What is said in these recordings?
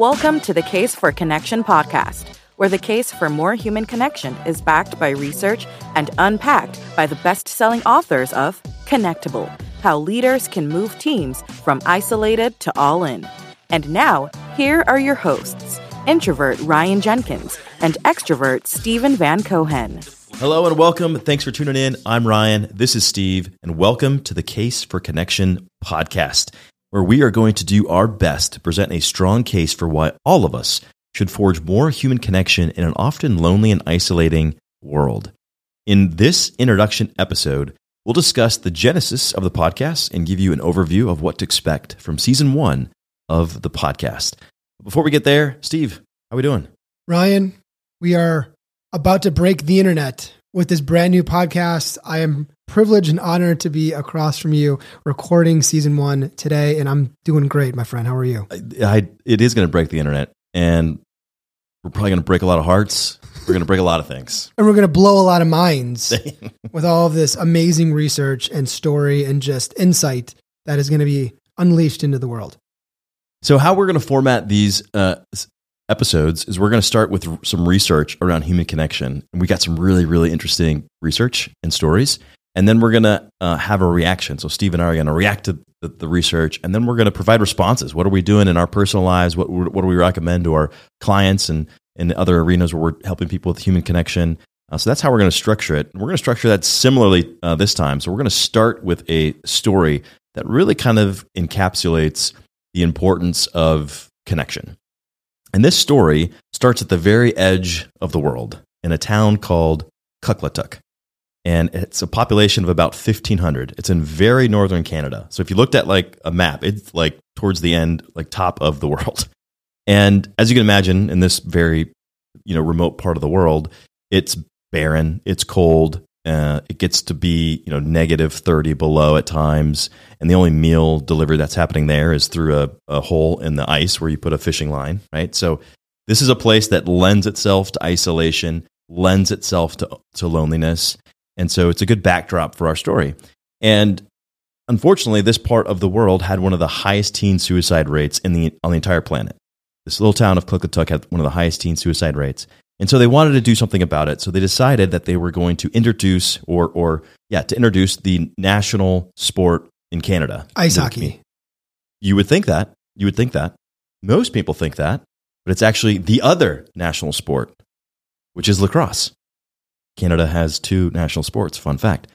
Welcome to the Case for Connection podcast, where the case for more human connection is backed by research and unpacked by the best selling authors of Connectable How Leaders Can Move Teams from Isolated to All In. And now, here are your hosts introvert Ryan Jenkins and extrovert Steven Van Cohen. Hello and welcome. Thanks for tuning in. I'm Ryan. This is Steve, and welcome to the Case for Connection podcast, where we are going to do our best to present a strong case for why all of us should forge more human connection in an often lonely and isolating world. In this introduction episode, we'll discuss the genesis of the podcast and give you an overview of what to expect from season one of the podcast. Before we get there, Steve, how are we doing? Ryan, we are about to break the internet with this brand new podcast. I am privileged and honor to be across from you recording season one today, and I'm doing great, my friend. How are you? I, I, it is going to break the internet, and we're probably going to break a lot of hearts. We're going to break a lot of things. And we're going to blow a lot of minds with all of this amazing research and story and just insight that is going to be unleashed into the world. So, how we're going to format these uh, episodes is we're going to start with some research around human connection. And we got some really, really interesting research and stories. And then we're going to uh, have a reaction. So Steve and I are going to react to the, the, research, and then we're going to provide responses. What are we doing in our personal lives? What, what do we recommend to our clients and in other arenas where we're helping people with human connection? Uh, so that's how we're going to structure it. We're going to structure that similarly uh, this time. So we're going to start with a story that really kind of encapsulates the importance of connection. And this story starts at the very edge of the world in a town called Kugluktuk. And it's a population of about 1,500. It's in very northern Canada. So if you looked at like a map, it's like towards the end, like top of the world. And as you can imagine, in this very you know remote part of the world, it's barren, it's cold, uh, it gets to be you know negative 30 below at times and the only meal delivery that's happening there is through a, a hole in the ice where you put a fishing line right so this is a place that lends itself to isolation lends itself to, to loneliness and so it's a good backdrop for our story and unfortunately this part of the world had one of the highest teen suicide rates in the, on the entire planet this little town of Kugluktuk had one of the highest teen suicide rates and so they wanted to do something about it. So they decided that they were going to introduce or or yeah, to introduce the national sport in Canada. Ice hockey. You would think that. You would think that. Most people think that, but it's actually the other national sport, which is lacrosse. Canada has two national sports, fun fact.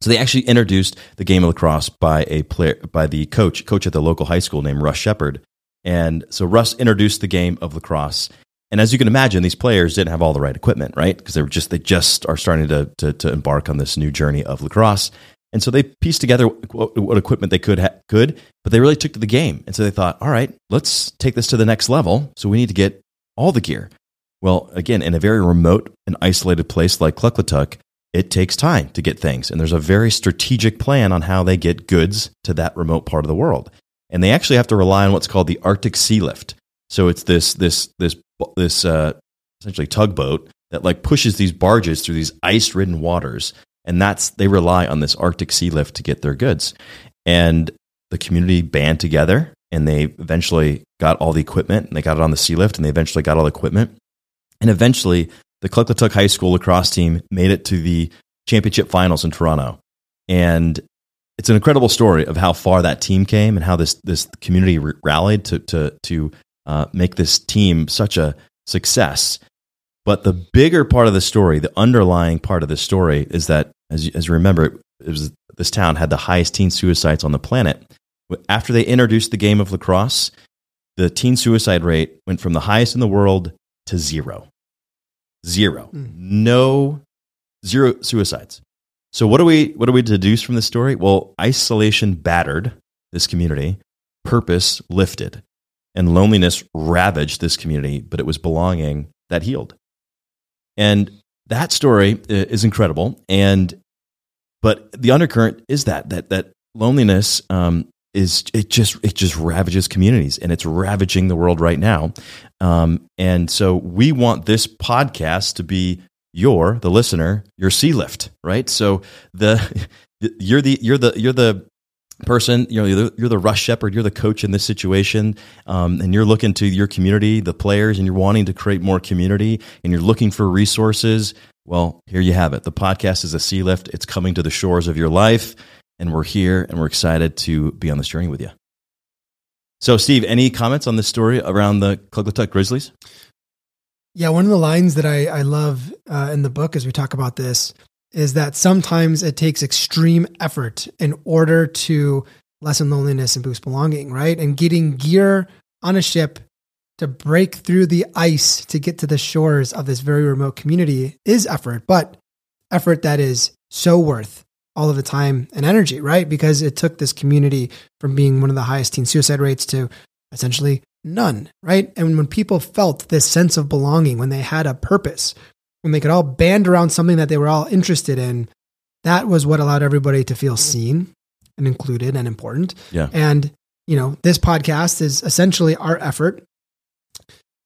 So they actually introduced the game of lacrosse by a player by the coach, coach at the local high school named Russ Shepard. And so Russ introduced the game of lacrosse and as you can imagine, these players didn't have all the right equipment, right? Because they were just they just are starting to, to, to embark on this new journey of lacrosse, and so they pieced together what, what equipment they could ha- could, but they really took to the game, and so they thought, all right, let's take this to the next level. So we need to get all the gear. Well, again, in a very remote and isolated place like Kugluktuk, it takes time to get things, and there's a very strategic plan on how they get goods to that remote part of the world, and they actually have to rely on what's called the Arctic Sea Lift. So it's this this this this uh, essentially tugboat that like pushes these barges through these ice ridden waters, and that's they rely on this Arctic sea lift to get their goods. And the community band together, and they eventually got all the equipment, and they got it on the sea lift, and they eventually got all the equipment, and eventually the Kugluktuk High School lacrosse team made it to the championship finals in Toronto, and it's an incredible story of how far that team came and how this this community rallied to to to uh, make this team such a success. But the bigger part of the story, the underlying part of the story, is that, as you, as you remember, was, this town had the highest teen suicides on the planet. After they introduced the game of lacrosse, the teen suicide rate went from the highest in the world to zero. Zero. Mm. No, zero suicides. So what do we what do we deduce from this story? Well, isolation battered this community, purpose lifted and loneliness ravaged this community, but it was belonging that healed. And that story is incredible. And but the undercurrent is that that that loneliness um, is it just it just ravages communities and it's ravaging the world right now. Um, and so we want this podcast to be your the listener your sea lift right so the you're the you're the you're the person, you know, you're the, you're the Russ Shepard, you're the coach in this situation, um, and you're looking to your community, the players, and you're wanting to create more community, and you're looking for resources. Well, here you have it. The podcast is a sea lift. It's coming to the shores of your life, and we're here, and we're excited to be on this journey with you. So, Steve, any comments on this story around the Kugluktuk Grizzlies? Yeah, one of the lines that I, I love uh, in the book as we talk about this is that sometimes it takes extreme effort in order to lessen loneliness and boost belonging, right? And getting gear on a ship to break through the ice to get to the shores of this very remote community is effort, but effort that is so worth all of the time and energy, right? Because it took this community from being one of the highest teen suicide rates to essentially none, right? And when people felt this sense of belonging, when they had a purpose, when they could all band around something that they were all interested in, that was what allowed everybody to feel seen and included and important. Yeah. And, you know, this podcast is essentially our effort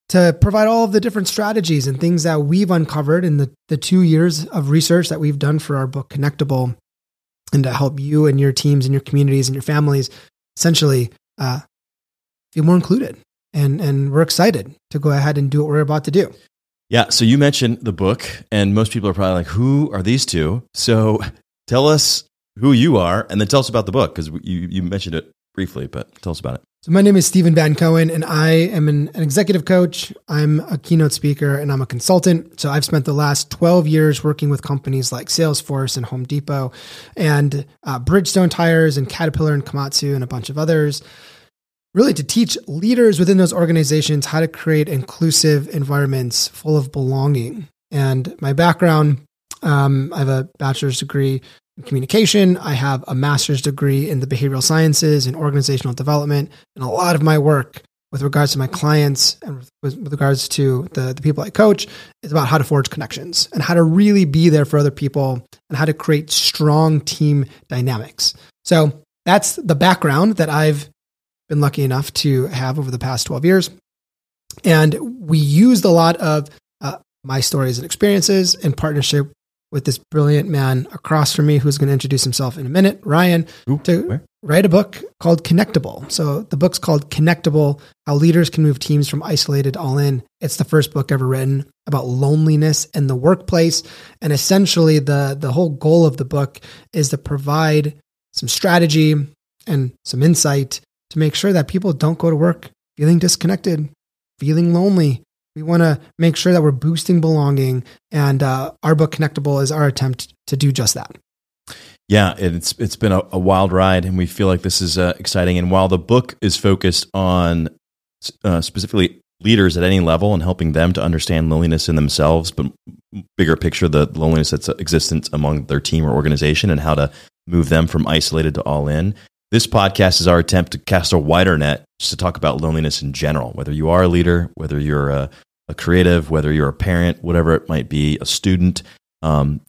to provide all of the different strategies and things that we've uncovered in the, the two years of research that we've done for our book Connectable and to help you and your teams and your communities and your families essentially uh, feel more included. And, and we're excited to go ahead and do what we're about to do. Yeah. So you mentioned the book, and most people are probably like, who are these two? So tell us who you are, and then tell us about the book because you, you mentioned it briefly, but tell us about it. So my name is Steven Van Cohen, and I am an, an, executive coach. I'm a keynote speaker, and I'm a consultant. So I've spent the last 12 years working with companies like Salesforce and Home Depot, and uh, Bridgestone Tires and Caterpillar and Komatsu and a bunch of others really to teach leaders within those organizations how to create inclusive environments full of belonging. And my background, um, I have a bachelor's degree communication. I have a master's degree in the behavioral sciences and organizational development. And a lot of my work with regards to my clients and with, with regards to the, the people I coach is about how to forge connections and how to really be there for other people and how to create strong team dynamics. So that's the background that I've been lucky enough to have over the past 12 years. And we used a lot of uh, my stories and experiences in partnership with this brilliant man across from me who's going to introduce himself in a minute, Ryan, Ooh, to where? write a book called Connectable. So the book's called Connectable How Leaders Can Move Teams from Isolated All In. It's the first book ever written about loneliness in the workplace. And essentially, the, the whole goal of the book is to provide some strategy and some insight to make sure that people don't go to work feeling disconnected, feeling lonely. We want to make sure that we're boosting belonging, and uh, our book Connectable is our attempt to do just that. Yeah, it's it's been a, a wild ride, and we feel like this is uh, exciting. And while the book is focused on uh, specifically leaders at any level and helping them to understand loneliness in themselves, but bigger picture, the loneliness that's existence among their team or organization, and how to move them from isolated to all in. This podcast is our attempt to cast a wider net just to talk about loneliness in general, whether you are a leader, whether you're a, a creative, whether you're a parent, whatever it might be, a student. Um,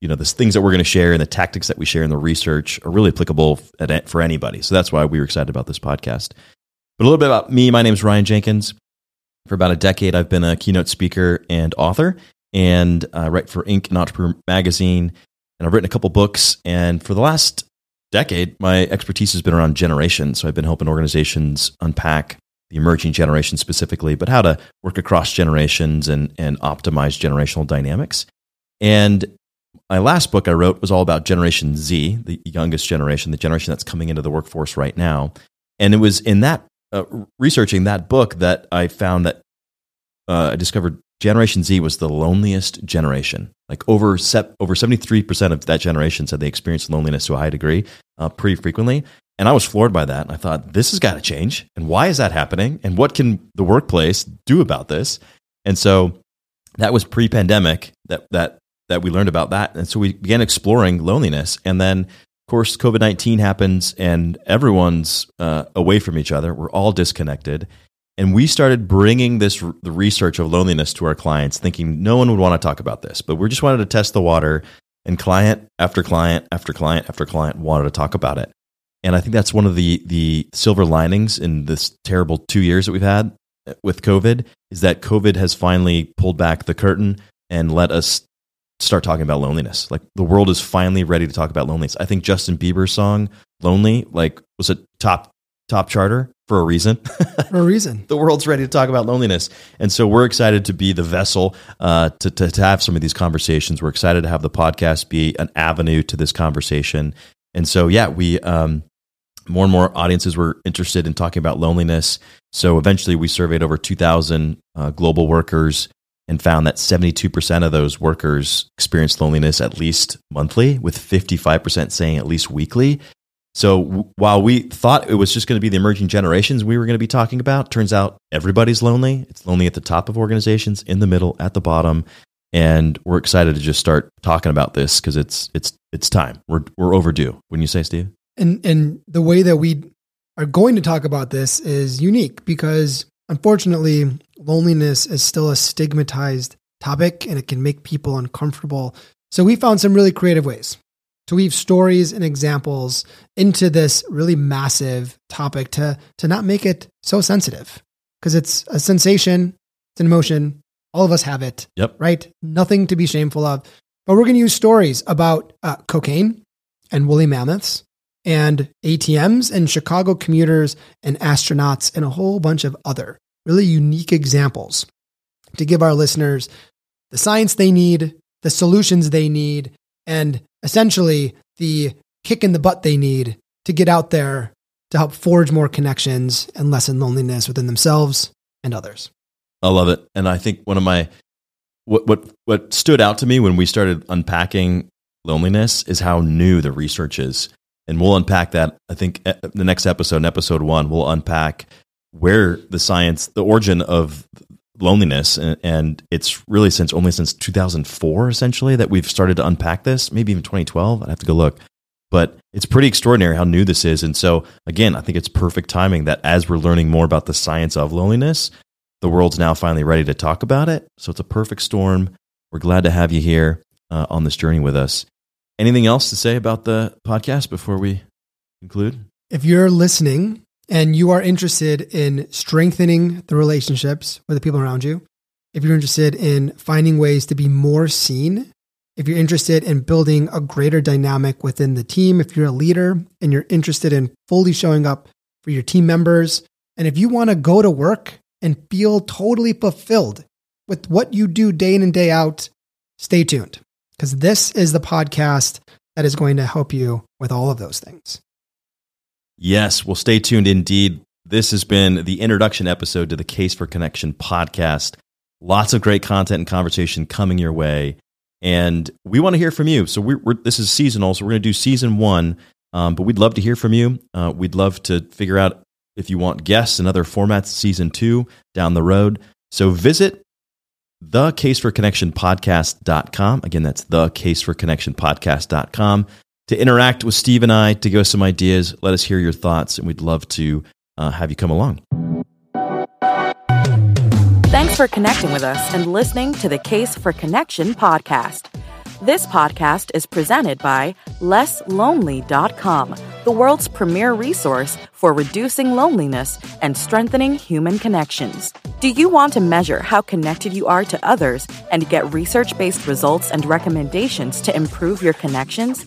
you know, the things that we're going to share and the tactics that we share in the research are really applicable at, for anybody. So that's why we were excited about this podcast. But a little bit about me. My name is Ryan Jenkins. For about a decade, I've been a keynote speaker and author, and I write for Inc. and Entrepreneur Magazine. And I've written a couple books. And for the last decade, my expertise has been around generation. So I've been helping organizations unpack the emerging generation specifically, but how to work across generations and, and optimize generational dynamics. And my last book I wrote was all about Generation Z, the youngest generation, the generation that's coming into the workforce right now. And it was in that uh, researching that book that I found that uh, I discovered Generation Z was the loneliest generation. Like over se- over 73% of that generation said they experienced loneliness to a high degree uh, pretty frequently. And I was floored by that. And I thought, this has got to change. And why is that happening? And what can the workplace do about this? And so that was pre pandemic that, that, that we learned about that. And so we began exploring loneliness. And then, of course, COVID 19 happens and everyone's uh, away from each other. We're all disconnected. And we started bringing this the research of loneliness to our clients, thinking no one would want to talk about this, but we just wanted to test the water. And client after client after client after client wanted to talk about it. And I think that's one of the the silver linings in this terrible two years that we've had with COVID is that COVID has finally pulled back the curtain and let us start talking about loneliness. Like the world is finally ready to talk about loneliness. I think Justin Bieber's song lonely. Like, was a top top charter for a reason? For a reason. the world's ready to talk about loneliness, and so we're excited to be the vessel uh, to, to to have some of these conversations. We're excited to have the podcast be an avenue to this conversation, and so yeah, we um, more and more audiences were interested in talking about loneliness. So eventually, we surveyed over two thousand uh, global workers and found that 72% of those workers experienced loneliness at least monthly, with 55% saying at least weekly. So while we thought it was just going to be the emerging generations we were going to be talking about, turns out everybody's lonely. It's lonely at the top of organizations, in the middle, at the bottom, and we're excited to just start talking about this because it's it's it's time. We're we're overdue. Wouldn't you say, Steve? And and the way that we are going to talk about this is unique because unfortunately, loneliness is still a stigmatized topic and it can make people uncomfortable. So we found some really creative ways to weave stories and examples into this really massive topic to to not make it so sensitive because it's a sensation, it's an emotion. All of us have it. Yep. Right. Nothing to be shameful of. But we're going to use stories about uh, cocaine and woolly mammoths and ATMs and Chicago commuters and astronauts and a whole bunch of other really unique examples to give our listeners the science they need, the solutions they need, and essentially the kick in the butt they need to get out there to help forge more connections and lessen loneliness within themselves and others. I love it, and I think one of my what what what stood out to me when we started unpacking loneliness is how new the research is, and we'll unpack that. I think the next episode, in episode one, we'll unpack where the science, the origin of loneliness, and, it's really since only since 2004 essentially that we've started to unpack this. Maybe even 2012. I'd have to go look. But it's pretty extraordinary how new this is. And so, again, I think it's perfect timing that as we're learning more about the science of loneliness, the world's now finally ready to talk about it. So it's a perfect storm. We're glad to have you here uh, on this journey with us. Anything else to say about the podcast before we conclude? If you're listening and you are interested in strengthening the relationships with the people around you, if you're interested in finding ways to be more seen, if you're interested in building a greater dynamic within the team, if you're a leader and you're interested in fully showing up for your team members, and if you want to go to work and feel totally fulfilled with what you do day in and day out, stay tuned because this is the podcast that is going to help you with all of those things. Yes, well, stay tuned indeed. This has been the introduction episode to the Case for Connection podcast. Lots of great content and conversation coming your way. And we want to hear from you. So we're, we're this is seasonal. So we're going to do season one, um, but we'd love to hear from you. Uh, we'd love to figure out if you want guests and other formats, season two down the road. So visit the case for connection podcast.com. Again, that's the to interact with Steve and I, to give us some ideas. Let us hear your thoughts, and we'd love to uh, have you come along. Thanks for connecting with us and listening to the Case for Connection podcast. This podcast is presented by LessLonely.com, the world's premier resource for reducing loneliness and strengthening human connections. Do you want to measure how connected you are to others and get research based results and recommendations to improve your connections?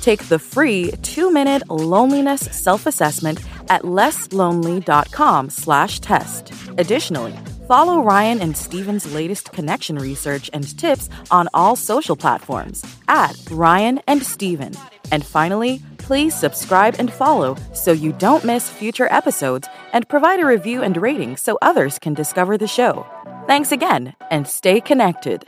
Take the free two-minute loneliness self-assessment at lesslonely.com slash test. Additionally, follow Ryan and Steven's latest connection research and tips on all social platforms at Ryan and Steven. And finally, please subscribe and follow so you don't miss future episodes and provide a review and rating so others can discover the show. Thanks again and stay connected.